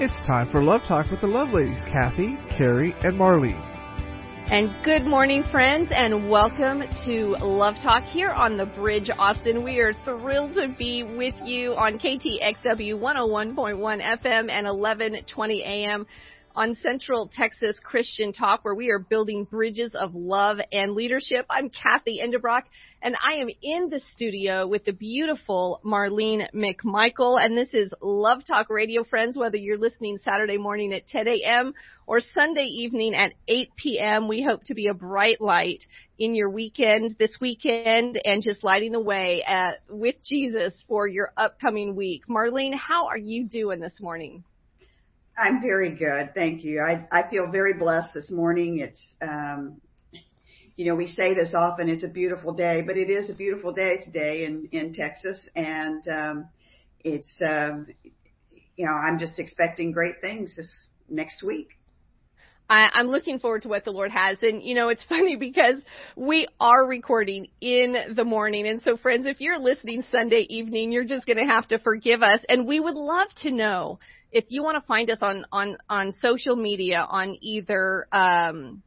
It's time for Love Talk with the Love Ladies, Cathy, Carrie, and Marlene. And good morning, friends, and welcome to Love Talk here on the Bridge, Austin. We are thrilled to be with you on KTXW 101.1 FM and 1120 AM on Central Texas Christian Talk, where we are building bridges of love and leadership. I'm Cathy Endebrock, and I am in the studio with the beautiful Marlene McMichael. And this is Love Talk Radio, friends, whether you're listening Saturday morning at 10 a.m. or Sunday evening at 8 p.m. We hope to be a bright light in your weekend this weekend and just lighting the way at, uh, with Jesus for your upcoming week. Marlene, how are you doing this morning? I'm very good. Thank you. I, I feel very blessed this morning. It's, um, you know, we say this often, it's a beautiful day, but it is a beautiful day today in, in Texas. And, um, it's, um, you know, I'm just expecting great things this next week. I, I'm looking forward to what the Lord has. And, you know, it's funny because we are recording in the morning. And so, friends, if you're listening Sunday evening, you're just going to have to forgive us. And we would love to know if you want to find us on on on social media on either um,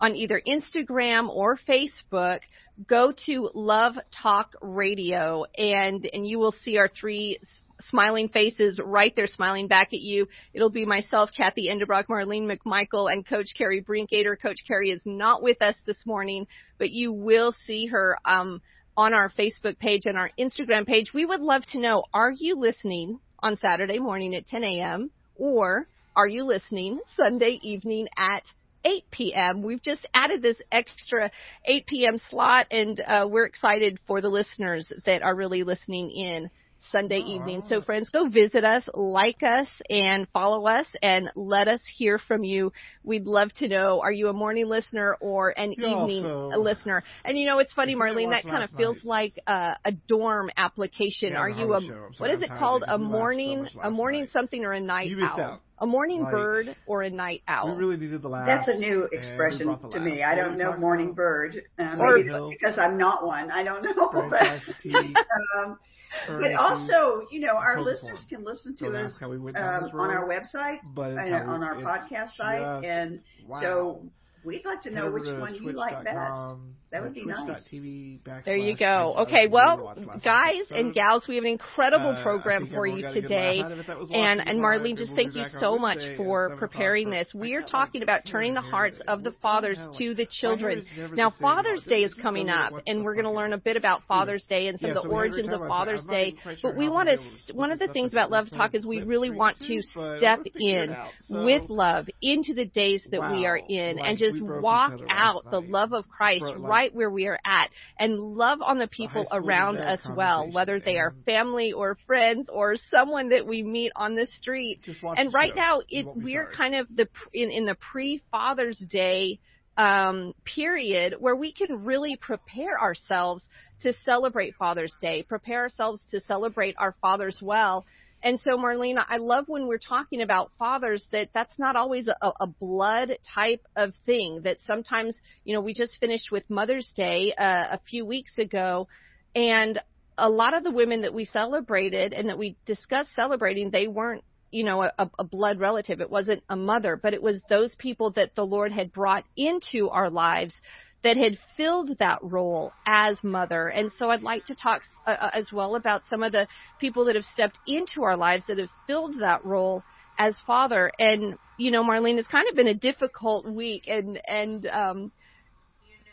on either Instagram or Facebook, go to Love Talk Radio and and you will see our three smiling faces right there smiling back at you. It'll be myself, Cathy Endebrock, Marlene McMichael, and Coach Carrie Brinkater. Coach Carrie is not with us this morning, but you will see her um, on our Facebook page and our Instagram page. We would love to know, are you listening on Saturday morning at 10 a.m. or are you listening Sunday evening at 8 p.m. We've just added this extra 8 p.m. slot, and uh, we're excited for the listeners that are really listening in. Sunday evening. So friends, go visit us, like us, and follow us, and let us hear from you. We'd love to know, are you a morning listener or an you evening also, listener? And you know, it's funny, Marlene, that kind of feels night. like a, a dorm application. Yeah, are you a, Harley Show. I'm what sorry, is I'm it called? A You so morning, a morning night. something or a night owl? out. A morning Like, bird or a night owl? We really needed the laugh. That's a new expression to me. I don't know morning about? bird. Um, Or maybe because I'm not one. I don't know. But, um, or but also, you know, our listeners can listen Don't to us um, on our website, but it's and how we- on our podcast site, and wow. so we'd like to know over which one you like best. twitch.com, That would be nice. twitch.tv There you go. Okay, well, guys and gals, we have an incredible Uh, program for you got a good today. laugh out of it that was And and Marlene, just thank you so much for preparing this. We are talking about turning the hearts of the fathers what the hell? to the children. Now. Father's Day is is coming up, and we're going to learn a bit about? Father's Day and some of the we had a origins of time last night. Father's Day. even quite sure But we want to be able to one of the things about Love Talk is we really want to step we'll figure it in with love into the days that we are in and just we broke each walk out the love of Christ For, like, right where we are at and love on the people around us well, whether they are family or friends or someone that we meet on the street. And right now, it we're kind of the in in the pre Father's Day um, period where we can really prepare ourselves to celebrate Father's Day, prepare ourselves to celebrate our fathers well. And so, Marlene, I love when we're talking about fathers that that's not always a, a blood type of thing. That sometimes, you know, we just finished with Mother's Day uh, a few weeks ago, and a lot of the women that we celebrated and that we discussed celebrating, they weren't you know, a, a blood relative. It wasn't a mother, but it was those people that the Lord had brought into our lives that had filled that role as mother. And so I'd like to talk uh, as well about some of the people that have stepped into our lives that have filled that role as father. And, you know, Marlene, it's kind of been a difficult week and, and, um,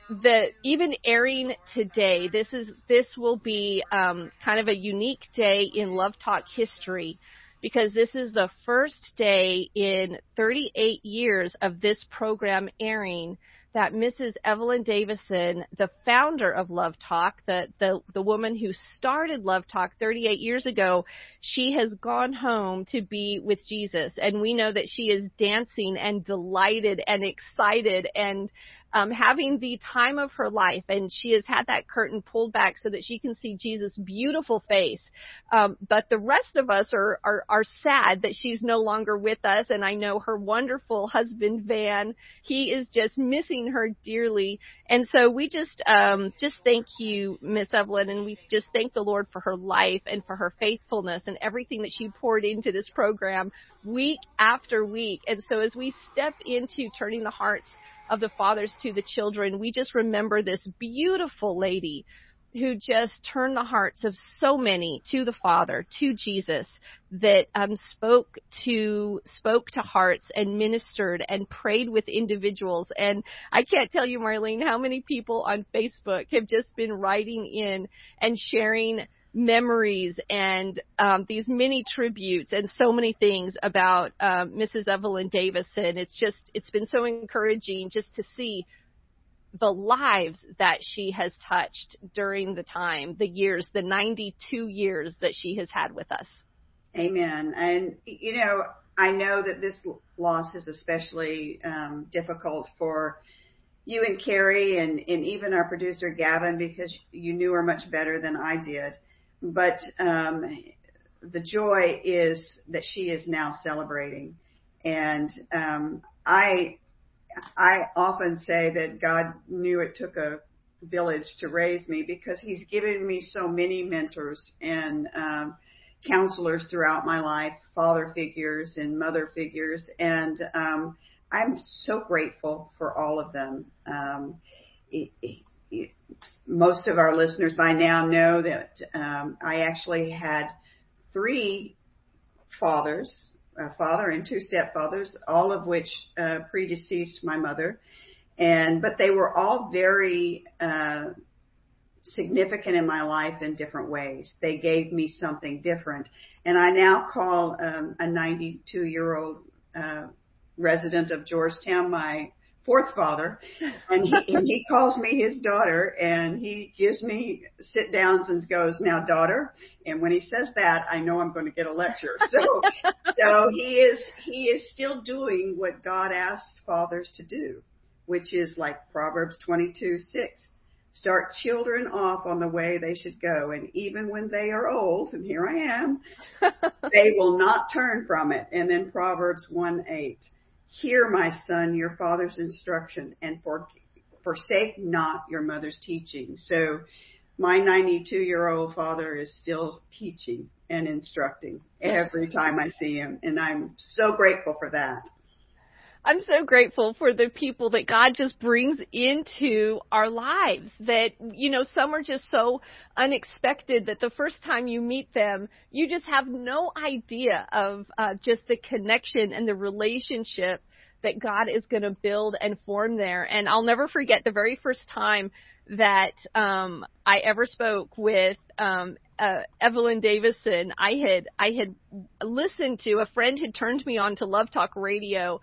the even airing today, this is this will be um, kind of a unique day in Love Talk history because this is the first day in 38 years of this program airing that Mrs. Evelyn Davison, the founder of Love Talk, the, the, the woman who started Love Talk 38 years ago, she has gone home to be with Jesus. And we know that she is dancing and delighted and excited and um, having the time of her life, and she has had that curtain pulled back so that she can see Jesus' beautiful face. Um, but the rest of us are, are are sad that she's no longer with us, and I know her wonderful husband Van. He is just missing her dearly, and so we just um, just thank you, Miss Evelyn, and we just thank the Lord for her life and for her faithfulness and everything that she poured into this program week after week. And so as we step into turning the hearts of the fathers to the children, we just remember this beautiful lady who just turned the hearts of so many to the Father, to Jesus, that um, spoke to spoke to hearts and ministered and prayed with individuals. And I can't tell you, Marlene, how many people on Facebook have just been writing in and sharing memories and um, these mini tributes and so many things about um, Mrs. Evelyn Davison. It's just it's been so encouraging just to see the lives that she has touched during the time, the years, the 92 years that she has had with us. Amen. And you know, I know that this loss is especially um, difficult for you and Carrie and, and even our producer Gavin because you knew her much better than I did but um, the joy is that she is now celebrating, and um, I I often say that God knew it took a village to raise me because He's given me so many mentors and um, counselors throughout my life, father figures and mother figures, and um, I'm so grateful for all of them. Um, it, it, most of our listeners by now know that um, I actually had three fathers, a father and two stepfathers, all of which uh, predeceased my mother, and but they were all very uh, significant in my life in different ways. They gave me something different, and I now call um, a 92 year old uh, resident of Georgetown my fourth father, and he, and he calls me his daughter, and he gives me sit downs and goes, "Now, daughter." And when he says that, I know I'm going to get a lecture. So, so he is he is still doing what God asks fathers to do, which is like Proverbs 22 6. Start children off on the way they should go, and even when they are old, and here I am, they will not turn from it. And then Proverbs 1 8 Hear, my son, your father's instruction, and for, forsake not your mother's teaching. So, my 92 year old father is still teaching and instructing every time I see him, and I'm so grateful for that. I'm so grateful for the people that God just brings into our lives that, you know, some are just so unexpected that the first time you meet them, you just have no idea of uh, just the connection and the relationship that God is going to build and form there. And I'll never forget the very first time that um, I ever spoke with um, uh, Evelyn Davison. I had I had listened to a friend had turned me on to Love Talk Radio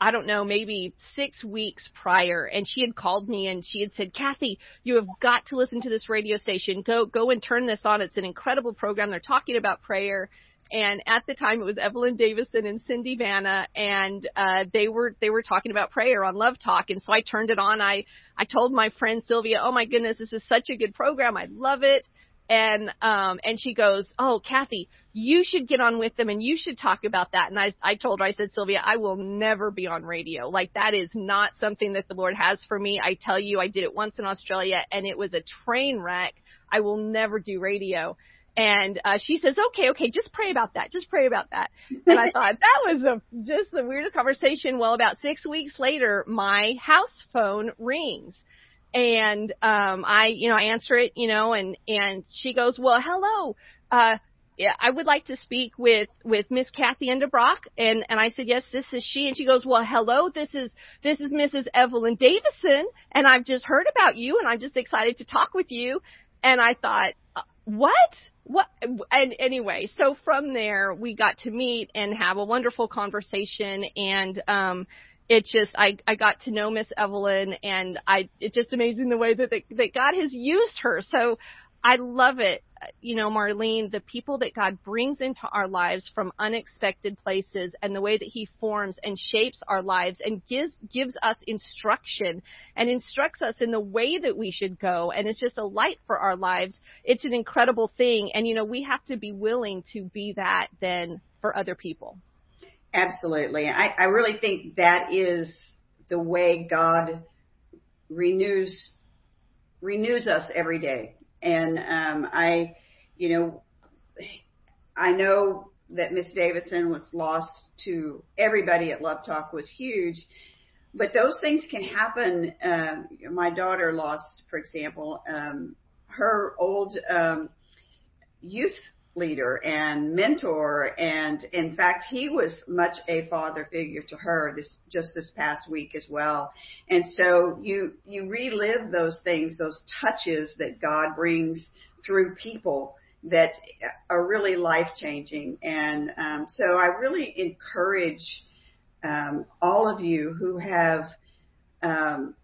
I don't know, maybe six weeks prior, and she had called me and she had said, Cathy, you have got to listen to this radio station. Go, go and turn this on. It's an incredible program. They're talking about prayer. And at the time it was Evelyn Davison and Cindy Vanna and uh they were they were talking about prayer on Love Talk and so I turned it on. I I told my friend Sylvia, "Oh my goodness, this is such a good program. I love it." And um and she goes oh cathy you should get on with them and you should talk about that and i i told her i said sylvia i will never be on radio like that is not something that the lord has for me i tell you i did it once in australia and it was a train wreck i will never do radio and uh, she says, "Okay, okay, just pray about that. Just pray about that." And I thought that was a, just the weirdest conversation. Well, about six weeks later, my house phone rings, and um I you know I answer it you know and and she goes well hello. Uh yeah, I would like to speak with with Miss Cathy Endebrock, and and I said yes, this is she, and she goes, well, hello, this is this is Mrs. Evelyn Davison, and I've just heard about you, and I'm just excited to talk with you, and I thought, uh, what, what, and anyway, so from there we got to meet and have a wonderful conversation, and um, it just I I got to know Miss Evelyn and I it's just amazing the way that that God has used her. So I love it. You know, Marlene, the people that God brings into our lives from unexpected places and the way that he forms and shapes our lives and gives, gives us instruction and instructs us in the way that we should go. And it's just a light for our lives. It's an incredible thing. And, you know, we have to be willing to be that then for other people. Absolutely. I, I really think that is the way God renews renews us every day. And um, I, you know, I know that Miss Davidson was lost to everybody at Love Talk was huge, but those things can happen. Um, my daughter lost, for example, um, her old um, youth leader and mentor. And in fact he was much a father figure to her this just this past week as well. And so you you relive those things those touches that god brings through people that are really life changing and um, so i really encourage um, all of you who have um,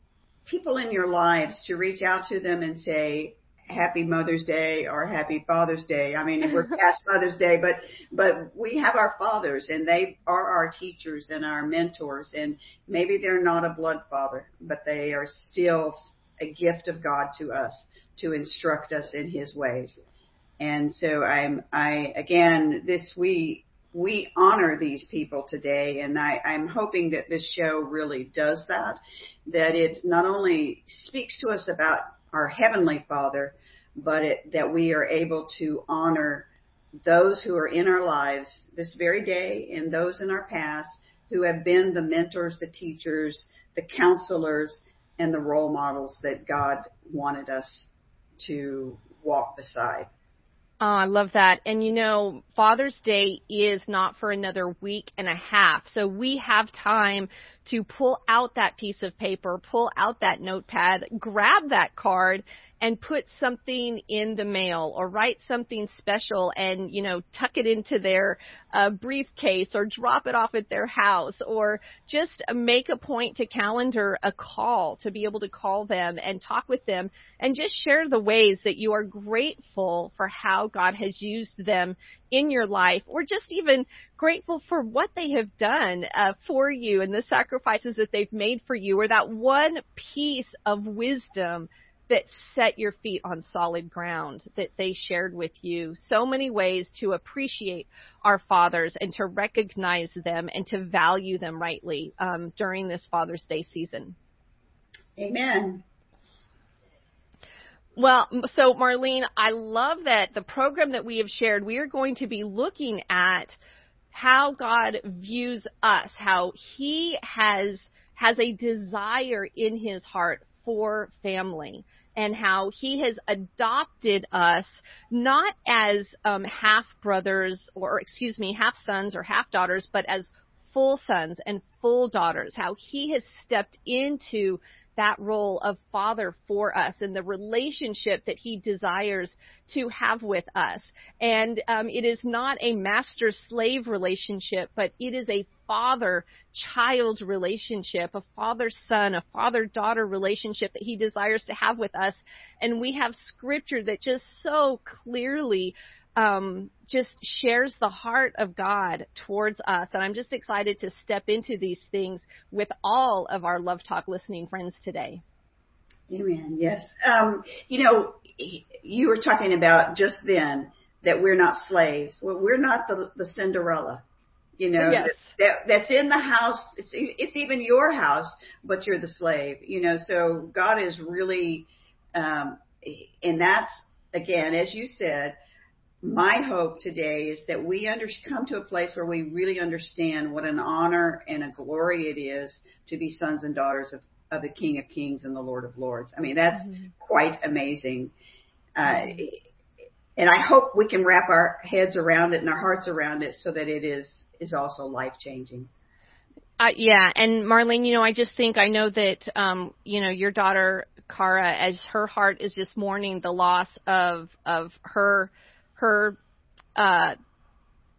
people in your lives to reach out to them and say happy Mother's Day or happy Father's Day. I mean, we're past Mother's Day, but but we have our fathers and they are our teachers and our mentors and maybe they're not a blood father, but they are still a gift of God to us to instruct us in his ways. And so I'm I again this we we honor these people today and I, I'm hoping that this show really does that, that it not only speaks to us about our Heavenly Father, but it, that we are able to honor those who are in our lives this very day and those in our past who have been the mentors, the teachers, the counselors, and the role models that God wanted us to walk beside. Oh, I love that. And you know, Father's Day is not for another week and a half. So we have time to pull out that piece of paper, pull out that notepad, grab that card and put something in the mail or write something special and, you know, tuck it into their uh, briefcase or drop it off at their house or just make a point to calendar a call to be able to call them and talk with them and just share the ways that you are grateful for how God has used them in your life or just even grateful for what they have done uh, for you and the sacrifices that they've made for you or that one piece of wisdom that set your feet on solid ground that they shared with you. So many ways to appreciate our fathers and to recognize them and to value them rightly um, during this Father's Day season. Amen. Well, so Marlene, I love that the program that we have shared, we are going to be looking at how God views us, how he has has a desire in his heart for family and how he has adopted us not as um, half brothers or excuse me half sons or half daughters but as full sons and full daughters how he has stepped into that role of father for us and the relationship that he desires to have with us. And um, it is not a master slave relationship, but it is a father child relationship, a father son, a father daughter relationship that he desires to have with us. And we have scripture that just so clearly um, just shares the heart of God towards us. And I'm just excited to step into these things with all of our Love Talk listening friends today. Amen. Yes. Um, you know, you were talking about just then that we're not slaves. Well, we're not the, the Cinderella. You know, yes. that, that's in the house. It's, it's even your house, but you're the slave. You know, so God is really, um, and that's again, as you said, my hope today is that we under, come to a place where we really understand what an honor and a glory it is to be sons and daughters of, of the King of Kings and the Lord of Lords. I mean, that's mm-hmm. quite amazing. Uh, and I hope we can wrap our heads around it and our hearts around it so that it is, is also life changing. Uh, yeah, and Marlene, you know, I just think I know that um, you know your daughter Cara, as her heart is just mourning the loss of of her her uh,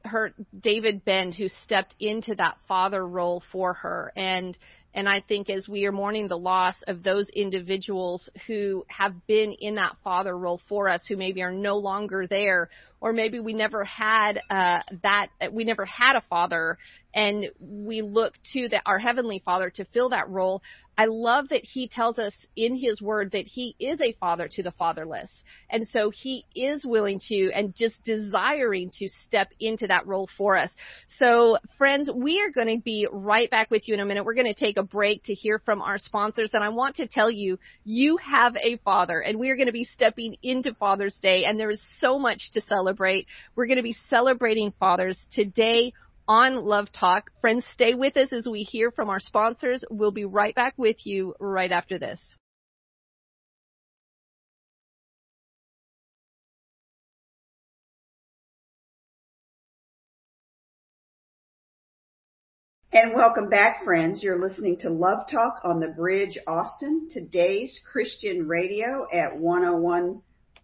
her David Bend who stepped into that father role for her. And And I think as we are mourning the loss of those individuals who have been in that father role for us, who maybe are no longer there, or maybe we never had uh, that, we never had a father, and we look to that our heavenly Father to fill that role. I love that he tells us in his word that he is a father to the fatherless. And so he is willing to and just desiring to step into that role for us. So friends, we are going to be right back with you in a minute. We're going to take a break to hear from our sponsors. And I want to tell you, you have a father and we are going to be stepping into Father's Day and there is so much to celebrate. We're going to be celebrating fathers today on Love Talk. Friends, stay with us as we hear from our sponsors. We'll be right back with you right after this. And welcome back, friends. You're listening to Love Talk on the Bridge Austin, today's Christian radio at 101.1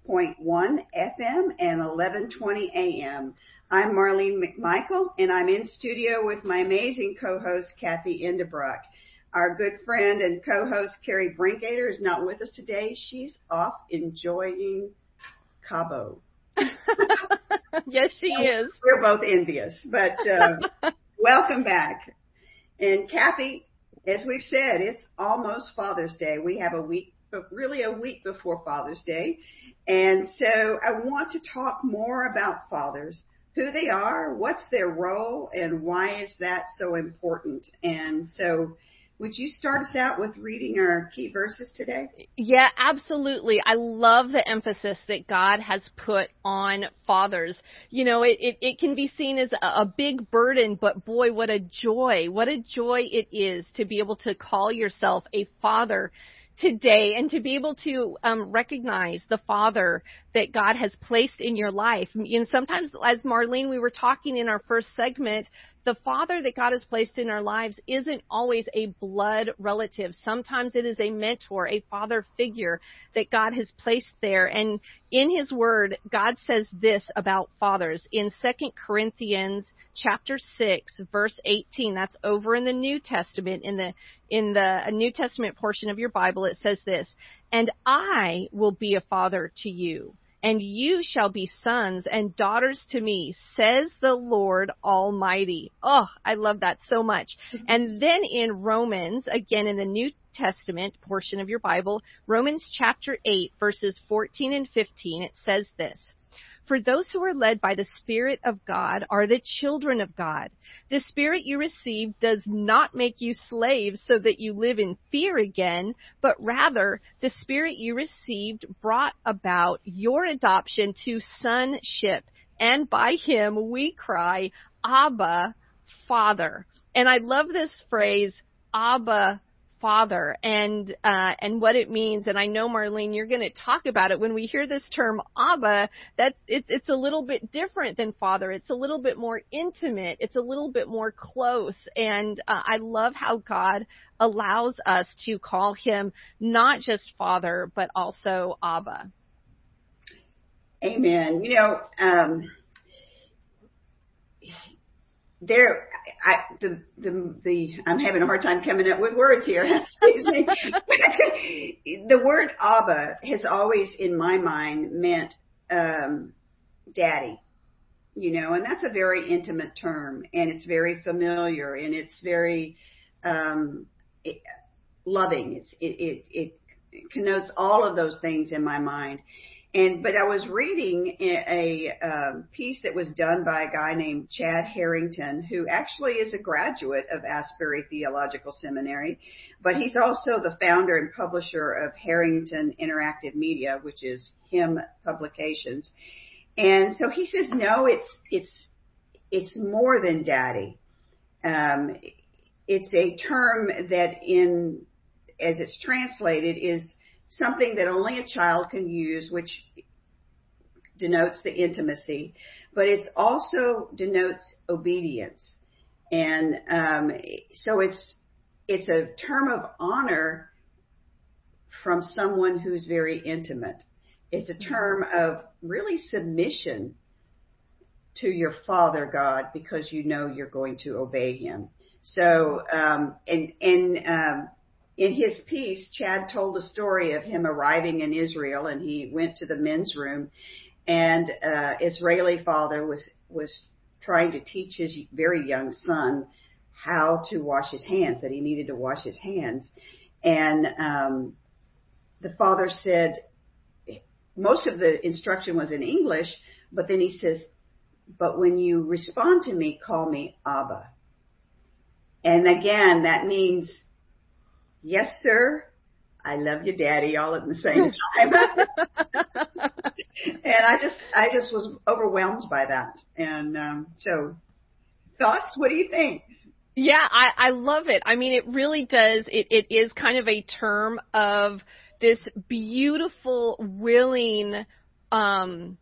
FM and 1120 AM. I'm Marlene McMichael, and I'm in studio with my amazing co-host, Cathy Endebrock. Our good friend and co-host, Carrie Brinkater, is not with us today. She's off enjoying Cabo. yes, she is. We're both envious, but uh, welcome back. And Cathy, as we've said, it's almost Father's Day. We have a week, really a week before Father's Day. And so I want to talk more about fathers who they are, what's their role, and why is that so important. And so, would you start us out with reading our key verses today? Yeah, absolutely. I love the emphasis that God has put on fathers. You know, it, it, it can be seen as a big burden, but boy, what a joy. What a joy it is to be able to call yourself a father today and to be able to um, recognize the father that God has placed in your life. You know, sometimes, as Marlene, we were talking in our first segment, the father that God has placed in our lives isn't always a blood relative. Sometimes it is a mentor, a father figure that God has placed there. And in his word, God says this about fathers in 2 Corinthians chapter 6 verse 18. That's over in the New Testament in the in the New Testament portion of your Bible it says this, "And I will be a father to you." And you shall be sons and daughters to me, says the Lord Almighty. Oh, I love that so much. Mm-hmm. And then in Romans, again in the New Testament portion of your Bible, Romans chapter 8, verses 14 and 15, it says this. For those who are led by the Spirit of God are the children of God. The Spirit you received does not make you slaves so that you live in fear again, but rather the Spirit you received brought about your adoption to sonship. And by him we cry, Abba, Father. And I love this phrase, Abba, father and uh, and what it means. And I know Marlene, you're going to talk about it when we hear this term Abba. That's it's it's a little bit different than father. It's a little bit more intimate. It's a little bit more close. And uh, I love how God allows us to call him not just father but also Abba. Amen. You know. Um there, I, the, the, the, I'm having a hard time coming up with words here. Excuse me. the word Abba has always, in my mind, meant um, daddy. You know, and that's a very intimate term, and it's very familiar, and it's very um, it, loving. It's, it, it, it connotes all of those things in my mind. And but I was reading a, a um, piece that was done by a guy named Chad Harrington, who actually is a graduate of Asbury Theological Seminary, but he's also the founder and publisher of Harrington Interactive Media, which is HIM Publications. And so he says, no, it's it's it's more than daddy. Um, it's a term that in as it's translated is something that only a child can use, which denotes the intimacy, but it also denotes obedience. And um, so it's it's a term of honor from someone who's very intimate. It's a term of really submission to your Father God because you know you're going to obey Him. So, um, and, and, um, in his piece, Chad told a story of him arriving in Israel and he went to the men's room and, uh, Israeli father was, was trying to teach his very young son how to wash his hands, that he needed to wash his hands. And, um, the father said, most of the instruction was in English, but then he says, but when you respond to me, call me Abba. And again, that means, yes, sir, I love you, daddy, all at the same time. and I just, I just was overwhelmed by that. And, um, so thoughts? What do you think? Yeah, I, I love it. I mean, it really does. It, it is kind of a term of this beautiful, willing, um,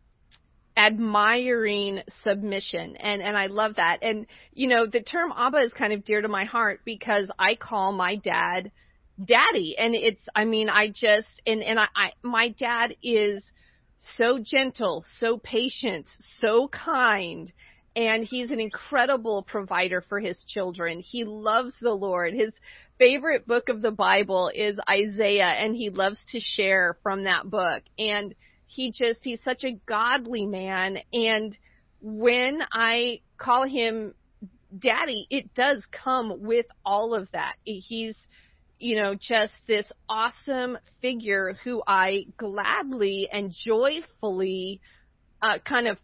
admiring submission and and I love that. And you know, the term Abba is kind of dear to my heart because I call my dad daddy and it's I mean, I just and and I, I my dad is so gentle, so patient, so kind and he's an incredible provider for his children. He loves the Lord. His favorite book of the Bible is Isaiah and he loves to share from that book. And he just he's such a godly man and when I call him daddy, it does come with all of that. He's you know, just this awesome figure who I gladly and joyfully uh, kind of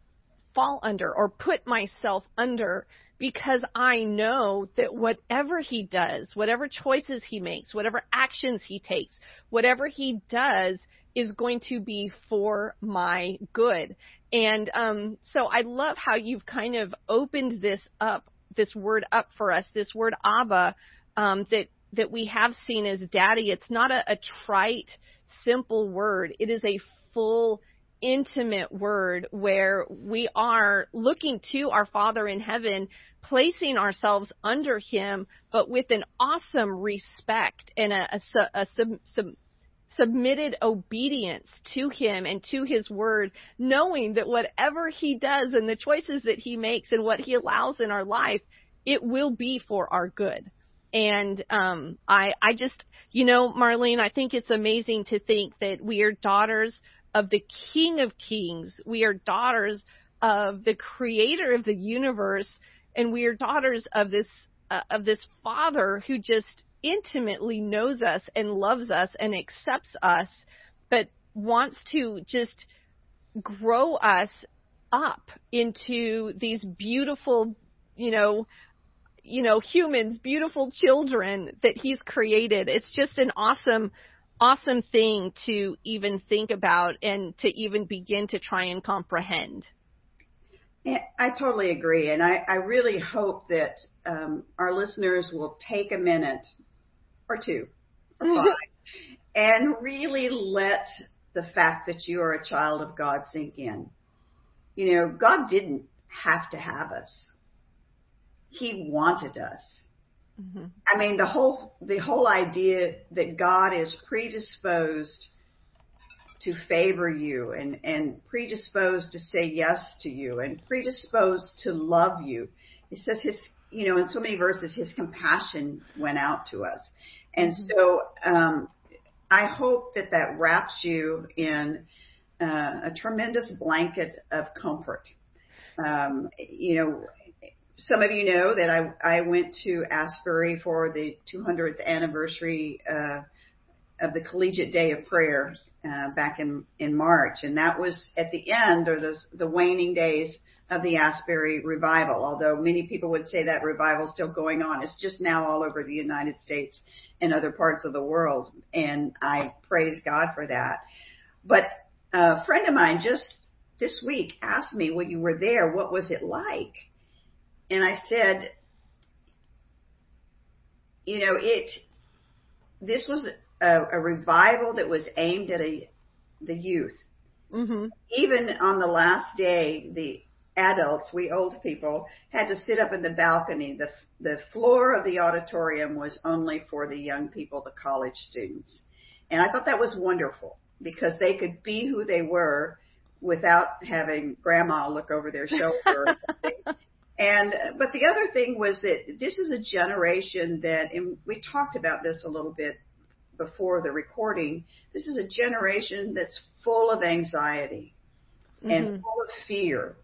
fall under or put myself under because I know that whatever he does, whatever choices he makes, whatever actions he takes, whatever he does is going to be for my good. And um, so I love how you've kind of opened this up, this word up for us, this word Abba, um, that that we have seen as daddy. It's not a, a trite, simple word. It is a full, intimate word where we are looking to our Father in heaven, placing ourselves under Him, but with an awesome respect and a, a, a sub, sub, submitted obedience to him and to his word, knowing that whatever he does and the choices that he makes and what he allows in our life, it will be for our good. And um I I just you know, Marlene, I think it's amazing to think that we are daughters of the King of Kings. We are daughters of the creator of the universe and we are daughters of this uh, of this father who just intimately knows us and loves us and accepts us, but wants to just grow us up into these beautiful, you know, you know, humans, beautiful children that he's created. It's just an awesome, awesome thing to even think about and to even begin to try and comprehend. Yeah, I totally agree. And I, I really hope that um, our listeners will take a minute or two or five and really let the fact that you are a child of God sink in. You know, God didn't have to have us. He wanted us. Mm-hmm. I mean, the whole, the whole idea that God is predisposed to favor you and, and predisposed to say yes to you and predisposed to love you. It says his, you know, in so many verses, his compassion went out to us. And mm-hmm. so um, I hope that that wraps you in uh, a tremendous blanket of comfort. Um, you know, some of you know that I, I went to Asbury for the 200th anniversary uh, of the Collegiate Day of Prayer uh, back in, in March, and that was at the end or the, the waning days of the Asbury revival, although many people would say that revival is still going on. It's just now all over the United States and other parts of the world, and I praise God for that. But a friend of mine just this week asked me when you were there, what was it like? And I said, you know, it, this was a, a revival that was aimed at a, the youth. Mm-hmm. Even on the last day, the adults, we old people, had to sit up in the balcony. The, the floor of the auditorium was only for the young people, the college students. And I thought that was wonderful because they could be who they were without having grandma look over their shoulder. And but the other thing was that this is a generation that, and we talked about this a little bit before the recording. This is a generation that's full of anxiety mm-hmm. and full of fear,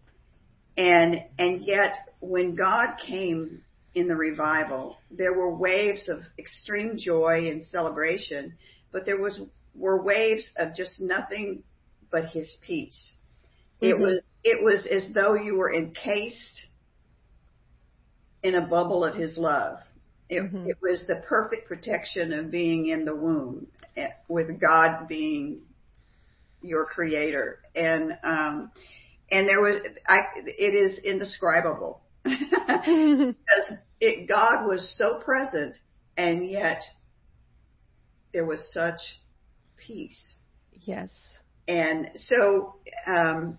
and and yet when God came in the revival, there were waves of extreme joy and celebration, but there was were waves of just nothing but His peace. Mm-hmm. It was it was as though you were encased in a bubble of His love. It, mm-hmm. it was the perfect protection of being in the womb, eh, with God being your creator, and um, and there was I, it is indescribable because it, God was so present, and yet there was such peace. Yes. And so, um,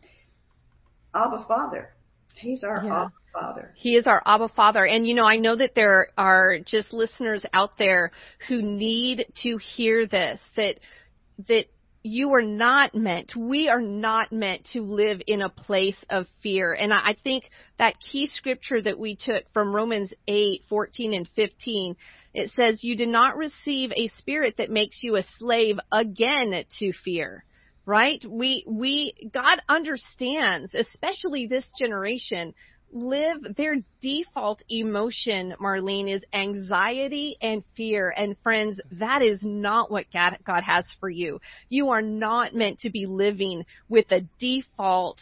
Abba Father, He's our yeah. Abba Father. He is our Abba Father. And you know, I know that there are just listeners out there who need to hear this, that, that you are not meant, we are not meant to live in a place of fear. And I think that key scripture that we took from Romans 8, 14 and 15, it says, you did not receive a spirit that makes you a slave again to fear right? We, we, God understands, especially this generation, live their default emotion, Marlene, is anxiety and fear. And friends, that is not what God, has for you. You are not meant to be living with a default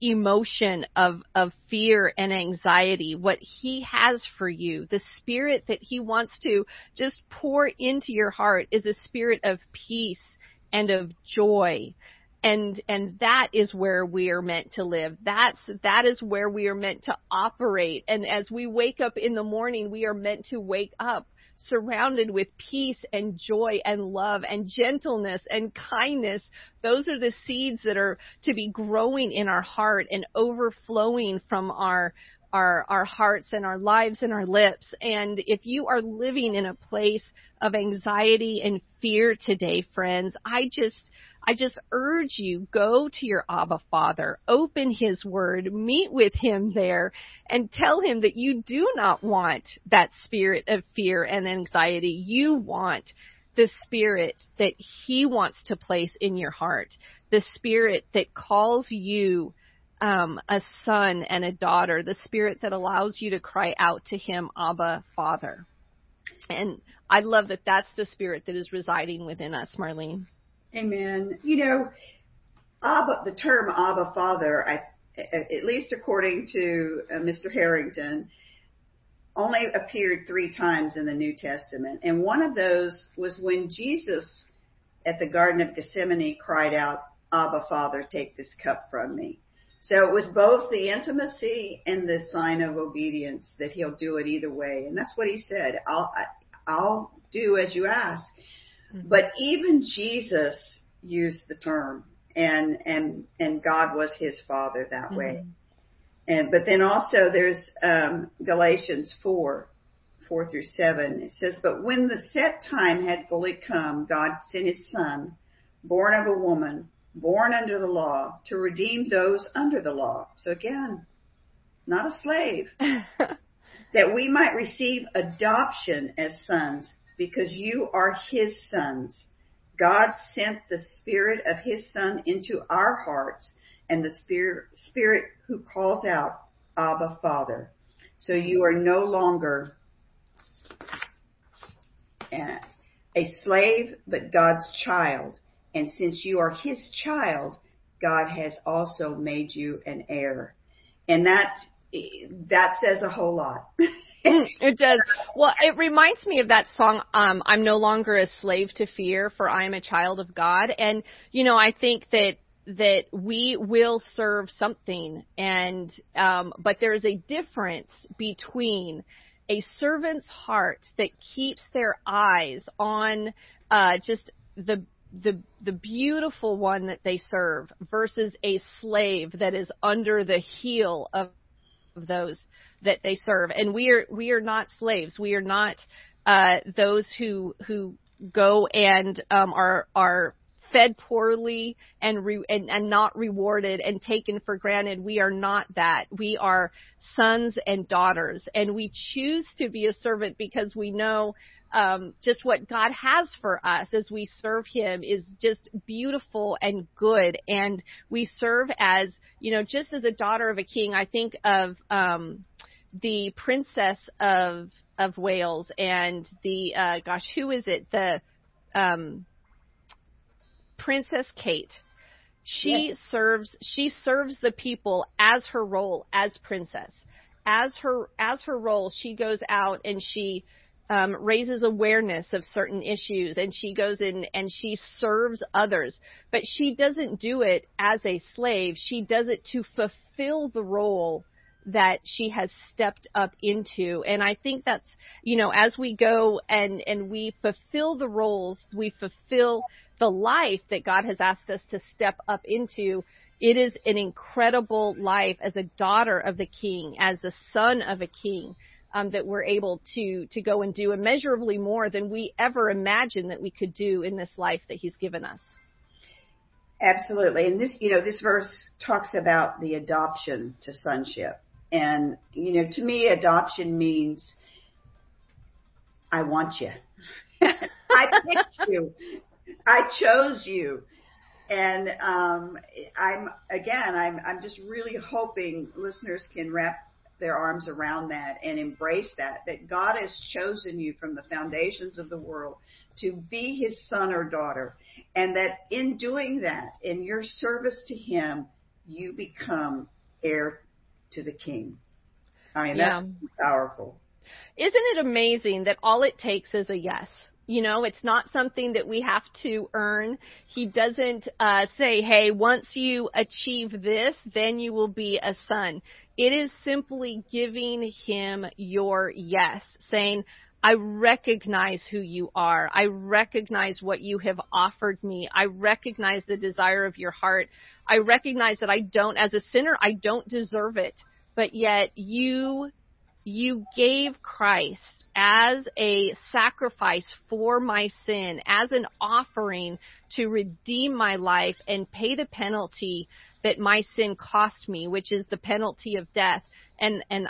emotion of, of fear and anxiety. What He has for you, the spirit that He wants to just pour into your heart is a spirit of peace and of joy and and that is where we are meant to live. That's that is where we are meant to operate. And as we wake up in the morning we are meant to wake up surrounded with peace and joy and love and gentleness and kindness. Those are the seeds that are to be growing in our heart and overflowing from our our our hearts and our lives and our lips. And if you are living in a place of anxiety and fear today friends i just I just urge you, go to your Abba Father, open His Word, meet with Him there, and tell Him that you do not want that spirit of fear and anxiety. You want the spirit that He wants to place in your heart, the spirit that calls you um, a son and a daughter, the spirit that allows you to cry out to Him, Abba, Father. And I love that that's the spirit that is residing within us, Marlene. Amen. You know, Abba, the term Abba Father, I, at least according to uh, Mr. Harrington, only appeared three times in the New Testament. And one of those was when Jesus at the Garden of Gethsemane cried out, Abba Father, take this cup from me. So it was both the intimacy and the sign of obedience that he'll do it either way. And that's what he said. I'll, I'll do as you ask. Mm-hmm. But even Jesus used the term and and and God was his father that mm-hmm. way. And but then also there's um, Galatians four, four through seven. It says, "But when the set time had fully come, God sent His Son, born of a woman, born under the law, to redeem those under the law." So again, not a slave, that we might receive adoption as sons because you are his sons. God sent the spirit of his son into our hearts and the spirit, spirit who calls out, Abba Father. So you are no longer a slave, but God's child. And since you are his child, God has also made you an heir. And that, that says a whole lot. It does. Well, it reminds me of that song, um, I'm no longer a slave to fear, for I am a child of God. And, you know, I think that that we will serve something and um but there is a difference between a servant's heart that keeps their eyes on uh just the the the beautiful one that they serve versus a slave that is under the heel of those that they serve. And we are we are not slaves. We are not uh, those who who go and um, are are fed poorly and, re- and and not rewarded and taken for granted. We are not that. We are sons and daughters, and we choose to be a servant because we know um, just what God has for us as we serve Him is just beautiful and good. And we serve as, you know, just as a daughter of a king. I think of um, the princess of of Wales and the uh, gosh, who is it? The um, Princess Kate. She yes. serves she serves the people as her role as princess. As her as her role, she goes out and she um, raises awareness of certain issues and she goes in and she serves others. But she doesn't do it as a slave. She does it to fulfill the role that she has stepped up into. And I think that's, you know, as we go and, and we fulfill the roles, we fulfill the life that God has asked us to step up into. It is an incredible life as a daughter of the king, as a son of a king um, that we're able to to go and do immeasurably more than we ever imagined that we could do in this life that He's given us. Absolutely, and this you know this verse talks about the adoption to sonship, and you know to me adoption means I want you, I picked you, I chose you. And um, I'm again, I'm I'm just really hoping listeners can wrap their arms around that and embrace that, that God has chosen you from the foundations of the world to be his son or daughter. And that in doing that, in your service to him, you become heir to the king. I mean, yeah. that's powerful. Isn't it amazing that all it takes is a yes? You know, it's not something that we have to earn. He doesn't uh, say, hey, once you achieve this, then you will be a son. It is simply giving him your yes, saying, I recognize who you are. I recognize what you have offered me. I recognize the desire of your heart. I recognize that I don't, as a sinner, I don't deserve it. But yet you you gave Christ as a sacrifice for my sin, as an offering to redeem my life and pay the penalty that my sin cost me, which is the penalty of death. And, and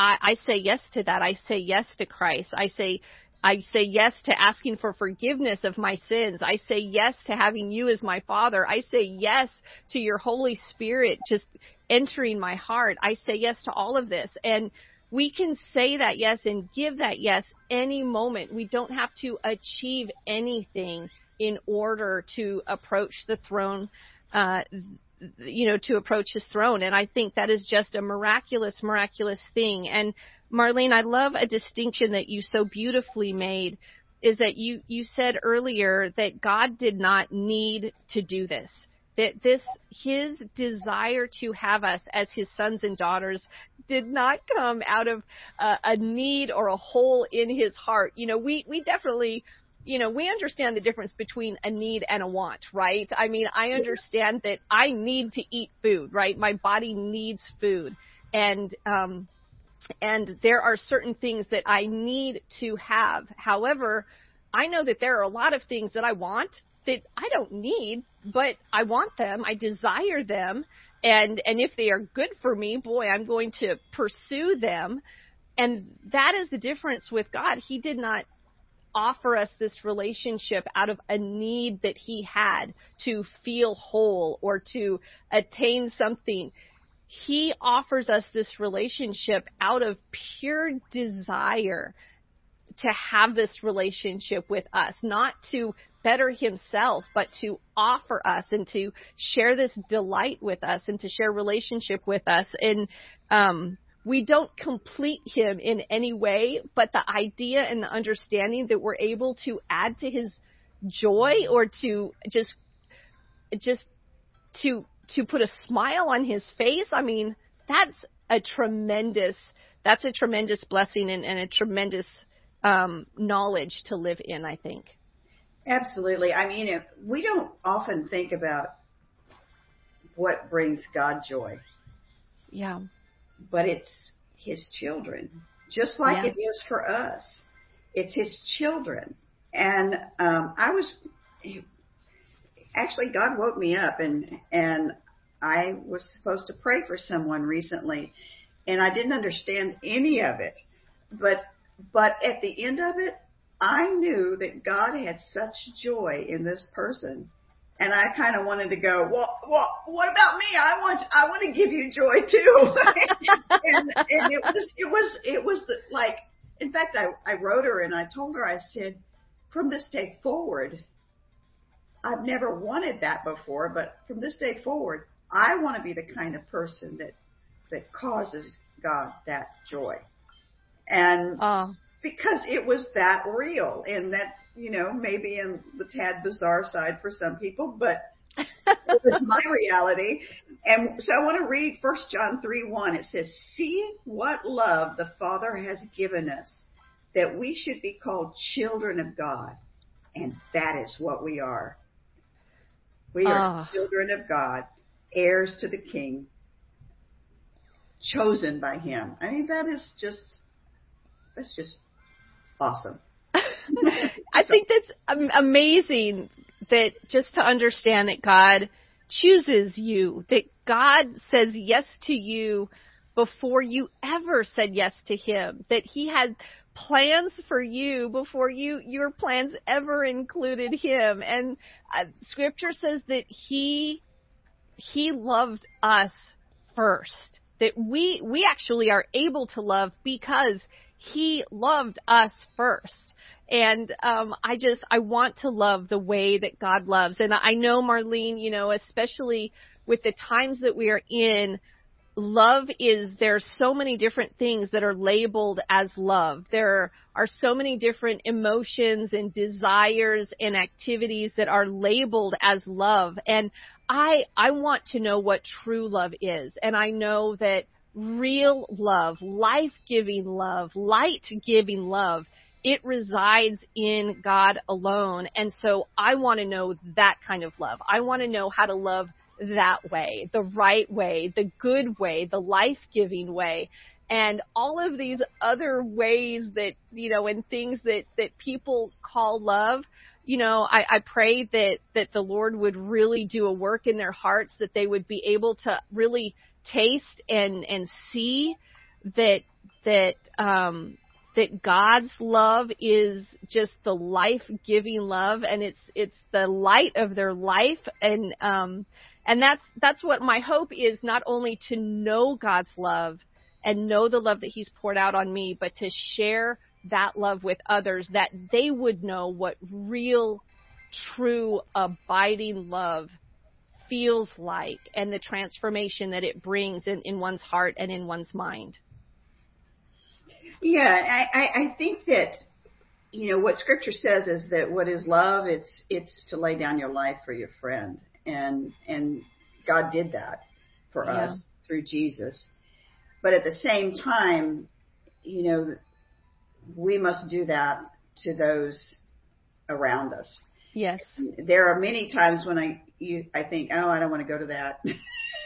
I, I say yes to that. I say yes to Christ. I say, I say yes to asking for forgiveness of my sins. I say yes to having you as my father. I say yes to your Holy Spirit just entering my heart. I say yes to all of this. And we can say that yes and give that yes any moment. We don't have to achieve anything in order to approach the throne, uh, you know, to approach his throne. And I think that is just a miraculous, miraculous thing. And Marlene, I love a distinction that you so beautifully made is that you, you said earlier that God did not need to do this that this his desire to have us as his sons and daughters did not come out of uh, a need or a hole in his heart. You know, we we definitely you know, we understand the difference between a need and a want, right? I mean, I understand that I need to eat food, right? My body needs food. And um and there are certain things that I need to have. However, I know that there are a lot of things that I want that I don't need, but I want them. I desire them. And, and if they are good for me, boy, I'm going to pursue them. And that is the difference with God. He did not offer us this relationship out of a need that he had to feel whole or to attain something. He offers us this relationship out of pure desire to have this relationship with us, not to better himself, but to offer us and to share this delight with us and to share relationship with us. And, um, we don't complete him in any way, but the idea and the understanding that we're able to add to his joy or to just, just to, to put a smile on his face. I mean, that's a tremendous, that's a tremendous blessing and, and a tremendous, um, knowledge to live in, I think. Absolutely. I mean, if we don't often think about what brings God joy. Yeah. But it's his children, just like yes. it is for us. It's his children. And um, I was, actually God woke me up and and I was supposed to pray for someone recently and I didn't understand any of it. But but at the end of it, I knew that God had such joy in this person. And I kind of wanted to go, well, well, what about me? I want, I want to give you joy too. and, and it was, it was, it was the, like, in fact, I, I wrote her and I told her, I said, from this day forward, I've never wanted that before, but from this day forward, I want to be the kind of person that that causes God that joy. And oh. because it was that real and that, you know, maybe in the tad bizarre side for some people, but it was my reality. And so I want to read First John 3 1. It says, See what love the Father has given us, that we should be called children of God. And that is what we are. We are oh. children of God heirs to the king, chosen by him. I mean, that is just, that's just awesome. I think that's amazing that just to understand that God chooses you, that God says yes to you before you ever said yes to him, that he had plans for you before you your plans ever included him and uh, scripture says that he he loved us first. That we, we actually are able to love because he loved us first. And, um, I just, I want to love the way that God loves. And I know, Marlene, you know, especially with the times that we are in, love is there's so many different things that are labeled as love. There are so many different emotions and desires and activities that are labeled as love. And I I want to know what true love is. And I know that real love, life-giving love, light-giving love, it resides in God alone. And so I want to know that kind of love. I want to know how to love that way, the right way, the good way, the life giving way. And all of these other ways that, you know, and things that, that people call love, you know, I, I pray that, that the Lord would really do a work in their hearts, that they would be able to really taste and, and see that, that, um, that God's love is just the life giving love and it's, it's the light of their life. And, um, and that's, that's what my hope is, not only to know God's love and know the love that He's poured out on me, but to share that love with others, that they would know what real, true, abiding love feels like and the transformation that it brings in, in one's heart and in one's mind. Yeah, I, I think that you know what Scripture says is that what is love? It's it's to lay down your life for your friend, and and God did that for yeah. us through Jesus. But at the same time, you know, we must do that to those around us. Yes. There are many times when I you, I think, oh, I don't want to go to that,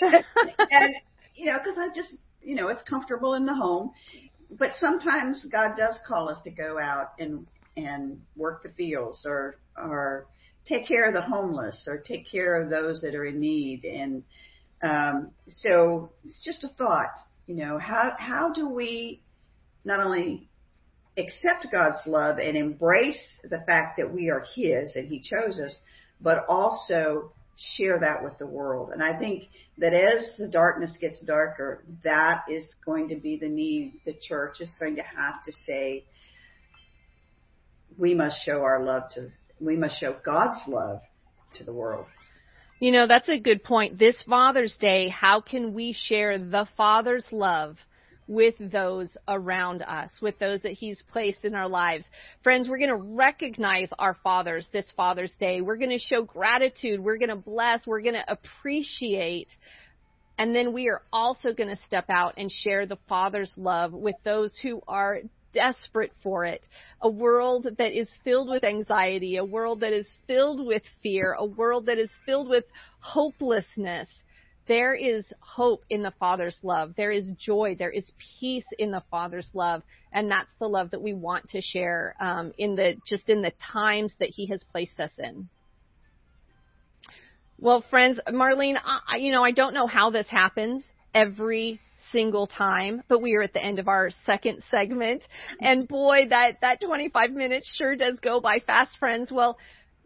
and you know, because I just you know it's comfortable in the home. But sometimes God does call us to go out and and work the fields or or take care of the homeless or take care of those that are in need. And um, so it's just a thought, you know, how how do we not only accept God's love and embrace the fact that we are His and He chose us, but also share that with the world. And I think that as the darkness gets darker, that is going to be the need. The church is going to have to say, we must show our love to we must show God's love to the world. You know, that's a good point. This Father's Day, how can we share the Father's love with those around us, with those that He's placed in our lives? Friends, we're going to recognize our fathers this Father's Day. We're going to show gratitude. We're going to bless. We're going to appreciate. And then we are also going to step out and share the Father's love with those who are desperate for it. A world that is filled with anxiety, a world that is filled with fear, a world that is filled with hopelessness. There is hope in the Father's love. There is joy. There is peace in the Father's love, and that's the love that we want to share um, in the just in the times that He has placed us in. Well, friends, Marlene, I, you know, I don't know how this happens every single time, but we are at the end of our second segment. And boy, that, that 25 minutes sure does go by fast, friends. Well,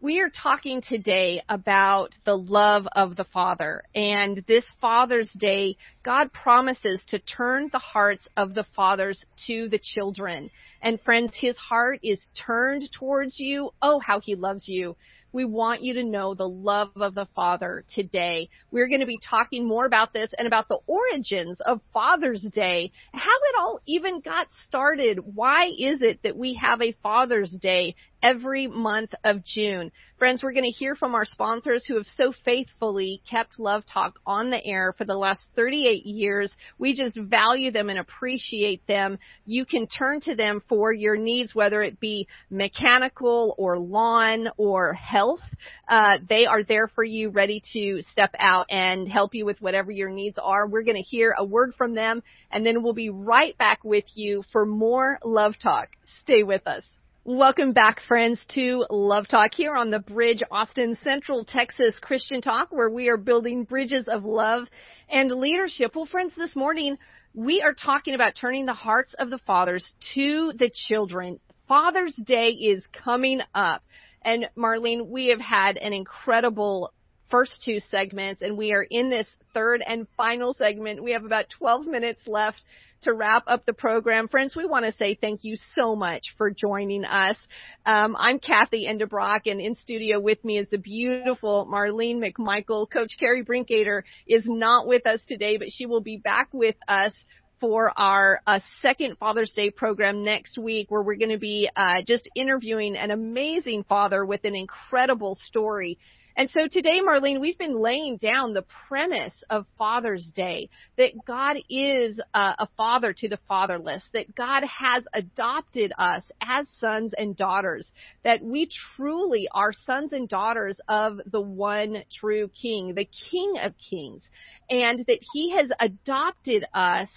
we are talking today about the love of the Father. And this Father's Day, God promises to turn the hearts of the fathers to the children. And friends, his heart is turned towards you. Oh, how he loves you. We want you to know the love of the Father today. We're going to be talking more about this and about the origins of Father's Day, how it all even got started. Why is it that we have a Father's Day every month of June. Friends, we're going to hear from our sponsors who have so faithfully kept Love Talk on the air for the last 38 years. We just value them and appreciate them. You can turn to them for your needs, whether it be mechanical or lawn or health. Uh, they are there for you, ready to step out and help you with whatever your needs are. We're going to hear a word from them, and then we'll be right back with you for more Love Talk. Stay with us. Welcome back, friends, to Love Talk here on the Bridge Austin Central Texas Christian Talk, where we are building bridges of love and leadership. Well, friends, this morning we are talking about turning the hearts of the fathers to the children. Father's Day is coming up. And Marlene, we have had an incredible first two segments, and we are in this third and final segment. We have about 12 minutes left to wrap up the program. Friends, we want to say thank you so much for joining us. Um, I'm Cathy Endebrock, and in studio with me is the beautiful Marlene McMichael. Coach Carrie Brinkater is not with us today, but she will be back with us for our uh, second Father's Day program next week, where we're going to be uh, just interviewing an amazing father with an incredible story. And so today, Marlene, we've been laying down the premise of Father's Day that God is a father to the fatherless, that God has adopted us as sons and daughters, that we truly are sons and daughters of the one true King, the King of Kings, and that He has adopted us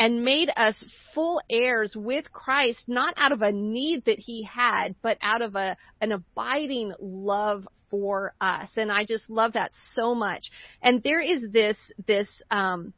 and made us full heirs with Christ, not out of a need that he had, but out of a, an abiding love for us. And I just love that so much. And there is this, this, um,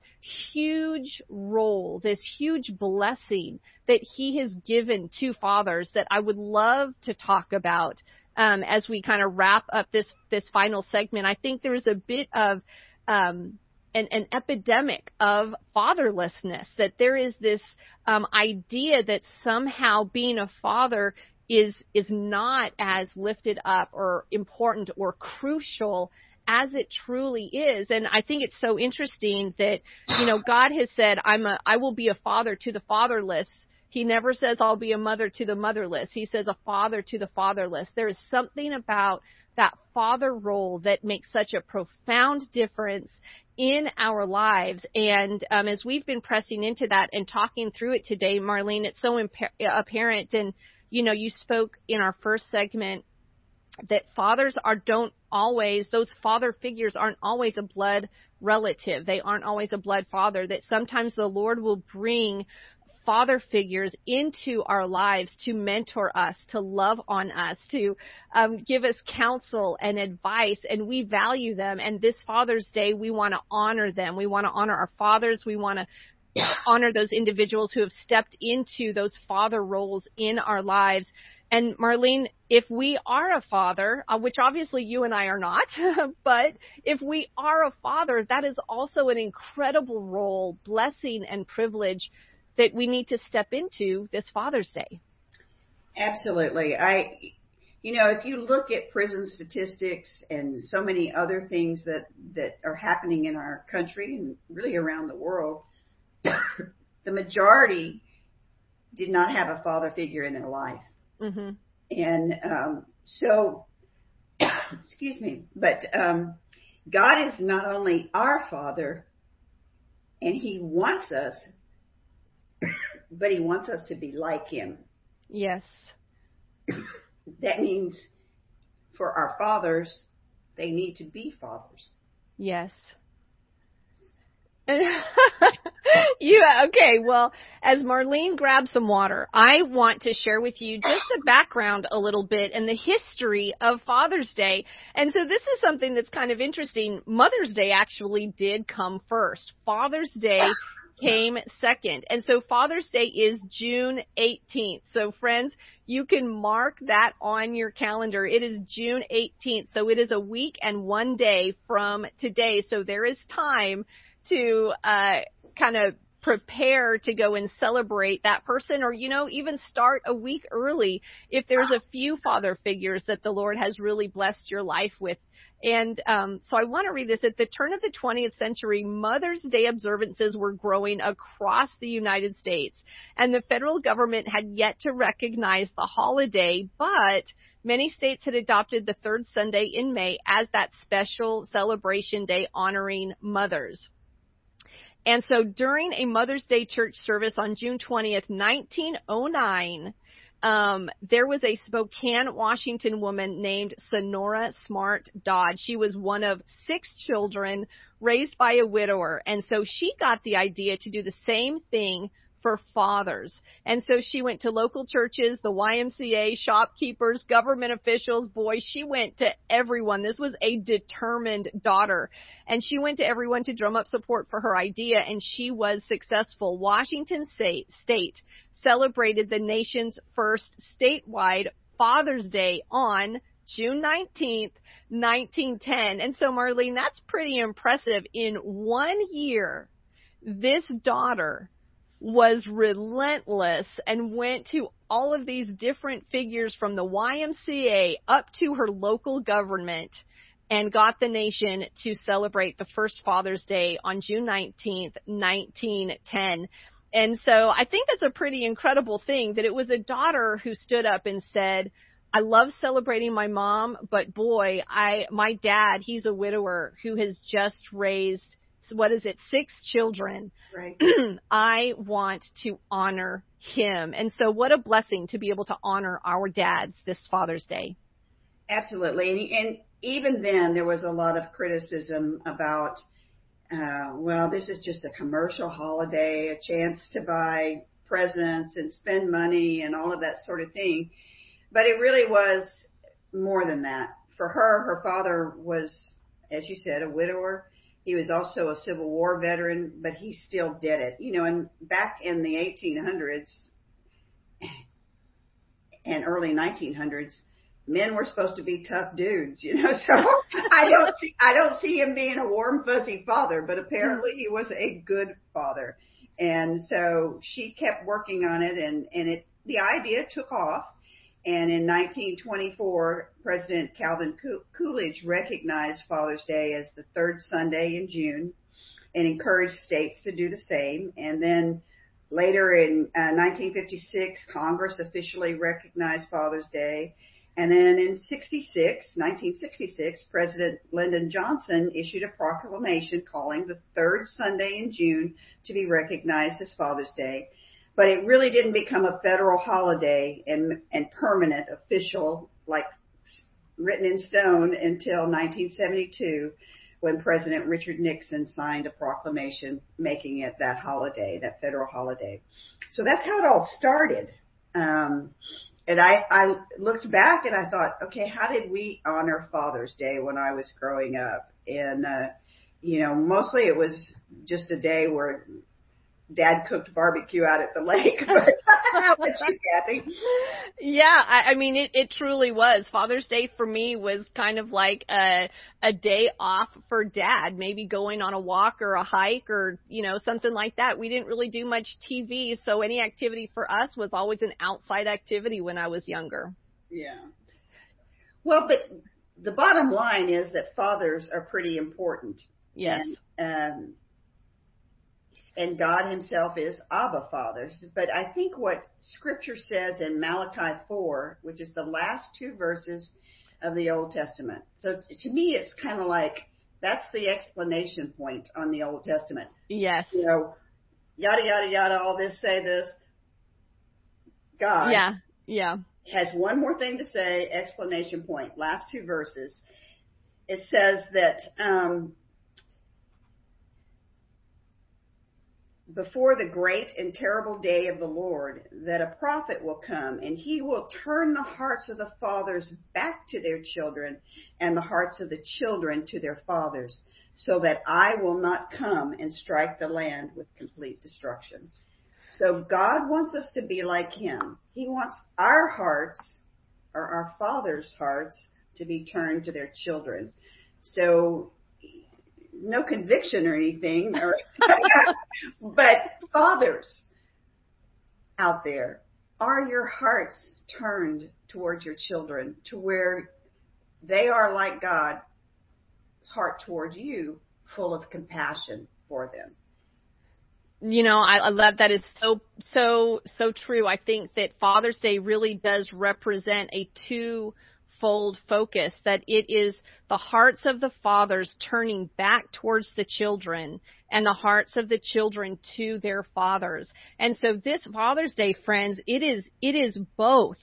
huge role, this huge blessing that he has given to fathers that I would love to talk about, um, as we kind of wrap up this, this final segment. I think there is a bit of, um, an, an, epidemic of fatherlessness, that there is this um, idea that somehow being a father is is not as lifted up or important or crucial as it truly is. And i think it's so interesting that you know god has said i'm a i will be a father to the fatherless. He never says i'll be a mother to the motherless. He says a father to the fatherless. There is something about that father role that makes such a profound difference in our lives. And um, as we've been pressing into that and talking through it today, Marlene, it's so impa- apparent. And you know, you spoke in our first segment that fathers are don't always those father figures aren't always a blood relative. They aren't always a blood father. That sometimes the Lord will bring father figures into our lives to mentor us, to love on us, to um, give us counsel and advice, and we value them. And this Father's Day, we want to honor them. We want to honor our fathers. We want to honor those individuals who have stepped into those father roles in our lives. And Marlene, if we are a father, uh, which obviously you and I are not, but if we are a father, that is also an incredible role, blessing, and privilege that we need to step into this Father's Day. Absolutely. I, you know, if you look at prison statistics and so many other things that, that are happening in our country and really around the world, the majority did not have a father figure in their life. Mm-hmm. And um, so, excuse me, but um, God is not only our Father, and He wants us but he wants us to be like him. Yes. that means for our fathers, they need to be fathers. Yes. yeah, okay. Well, as Marlene grabs some water, I want to share with you just the background a little bit and the history of Father's Day. And so this is something that's kind of interesting. Mother's Day actually did come first. Father's Day came second. And so Father's Day is June 18th. So friends, you can mark that on your calendar. It is June 18th. So it is a week and one day from today. So there is time to uh, kind of prepare to go and celebrate that person or you know even start a week early if there's a few father figures that the lord has really blessed your life with and um, so i want to read this at the turn of the 20th century mother's day observances were growing across the united states and the federal government had yet to recognize the holiday but Many states had adopted the third Sunday in May as that special celebration day honoring mothers. And so during a Mother's Day church service on June 20th, 1909, um, there was a Spokane, Washington woman named Sonora Smart Dodd. She was one of six children raised by a widower. And so she got the idea to do the same thing for fathers. And so she went to local churches, the YMCA, shopkeepers, government officials. Boy, she went to everyone. This was a determined daughter. And she went to everyone to drum up support for her idea, and she was successful. Washington State, State celebrated the nation's first statewide Father's Day on June 19th, 1910. And so, Marlene, that's pretty impressive. In one year, this daughter was relentless and went to all of these different figures from the YMCA up to her local government and got the nation to celebrate the first Father's Day on June 19th, 1910. And so I think that's a pretty incredible thing that it was a daughter who stood up and said, I love celebrating my mom, but boy, I, my dad, he's a widower who has just raised what is it, six children. Right. I want to honor him. And so what a blessing to be able to honor our dads this Father's Day. Absolutely. And, and even then there was a lot of criticism about, uh, well, this is just a commercial holiday, a chance to buy presents and spend money and all of that sort of thing. But it really was more than that. For her, her father was, as you said, a widower he was also a Civil War veteran, but he still did it. You know, and back in the 1800s and early 1900s, men were supposed to be tough dudes, you know. So I don't see I don't see him being a warm fuzzy father, but apparently he was a good father. And so she kept working on it and and it the idea took off and in 1924, President Calvin Coolidge recognized Father's Day as the third Sunday in June and encouraged states to do the same. And then later in uh, 1956, Congress officially recognized Father's Day. And then in 66, 1966, President Lyndon Johnson issued a proclamation calling the third Sunday in June to be recognized as Father's Day but it really didn't become a federal holiday and, and permanent official, like written in stone until 1972 when President Richard Nixon signed a proclamation making it that holiday, that federal holiday. So that's how it all started. Um, and I, I looked back and I thought, okay, how did we honor Father's Day when I was growing up? And, uh, you know, mostly it was just a day where dad cooked barbecue out at the lake. But how about you, Cathy? Yeah, I, I mean it, it truly was. Father's Day for me was kind of like a a day off for dad, maybe going on a walk or a hike or, you know, something like that. We didn't really do much TV, so any activity for us was always an outside activity when I was younger. Yeah. Well, but the bottom line is that fathers are pretty important. Yes. And, um, and God himself is Abba Father. But I think what scripture says in Malachi 4, which is the last two verses of the Old Testament. So to me, it's kind of like that's the explanation point on the Old Testament. Yes. You know, yada, yada, yada, all this, say this. God. Yeah. Yeah. Has one more thing to say, explanation point, last two verses. It says that, um, before the great and terrible day of the Lord that a prophet will come and he will turn the hearts of the fathers back to their children and the hearts of the children to their fathers so that I will not come and strike the land with complete destruction. So God wants us to be like him. He wants our hearts or our fathers' hearts to be turned to their children. So no conviction or anything, or, but fathers out there, are your hearts turned towards your children to where they are like God's heart towards you, full of compassion for them? you know, I, I love that is so so so true. I think that Father's Day really does represent a two fold focus that it is the hearts of the fathers turning back towards the children and the hearts of the children to their fathers. And so this Father's Day, friends, it is, it is both.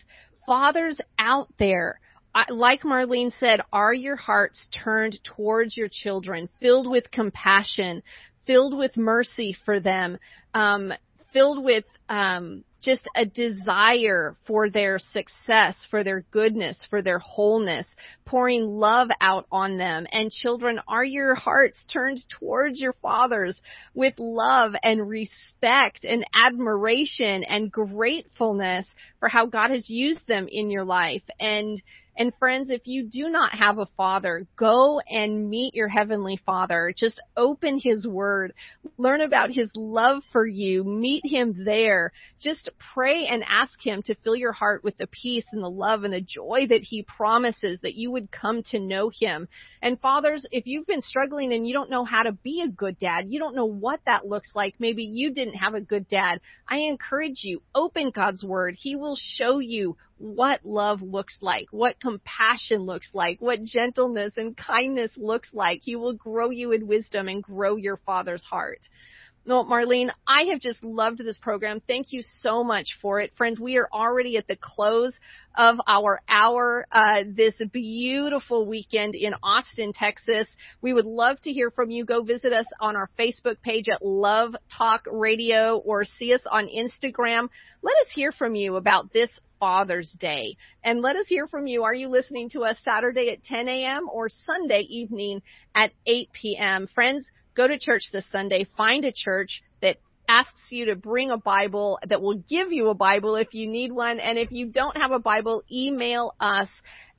Fathers out there, like Marlene said, are your hearts turned towards your children, filled with compassion, filled with mercy for them, um, filled with um, just a desire for their success, for their goodness, for their wholeness, pouring love out on them. And children, are your hearts turned towards your fathers with love and respect and admiration and gratefulness for how God has used them in your life? And and friends, if you do not have a father, go and meet your heavenly father. Just open his word. Learn about his love for you. Meet him there. Just pray and ask him to fill your heart with the peace and the love and the joy that he promises that you would come to know him. And fathers, if you've been struggling and you don't know how to be a good dad, you don't know what that looks like. Maybe you didn't have a good dad. I encourage you, open God's word. He will show you what love looks like, what compassion looks like, what gentleness and kindness looks like. He will grow you in wisdom and grow your father's heart. No, Marlene, I have just loved this program. Thank you so much for it. Friends, we are already at the close of our hour uh, this beautiful weekend in Austin, Texas. We would love to hear from you. Go visit us on our Facebook page at Love Talk Radio or see us on Instagram. Let us hear from you about this Father's Day. And let us hear from you. Are you listening to us Saturday at 10 a.m. or Sunday evening at 8 p.m.? Friends, go to church this Sunday. Find a church that asks you to bring a Bible, that will give you a Bible if you need one. And if you don't have a Bible, email us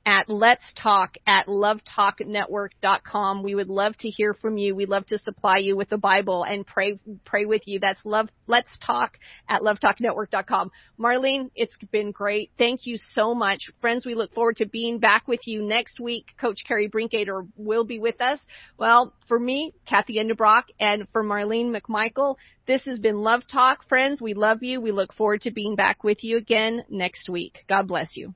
at let's talk at lovetalknetwork.com. We would love to hear from you. We'd love to supply you with the Bible and pray, pray with you. That's love, let's talk at lovetalknetwork.com. Marlene, it's been great. Thank you so much. Friends, we look forward to being back with you next week. Coach Carrie Brinkater will be with us. Well, for me, Cathy Endebrock, and for Marlene McMichael, this has been Love Talk. Friends, we love you. We look forward to being back with you again next week. God bless you.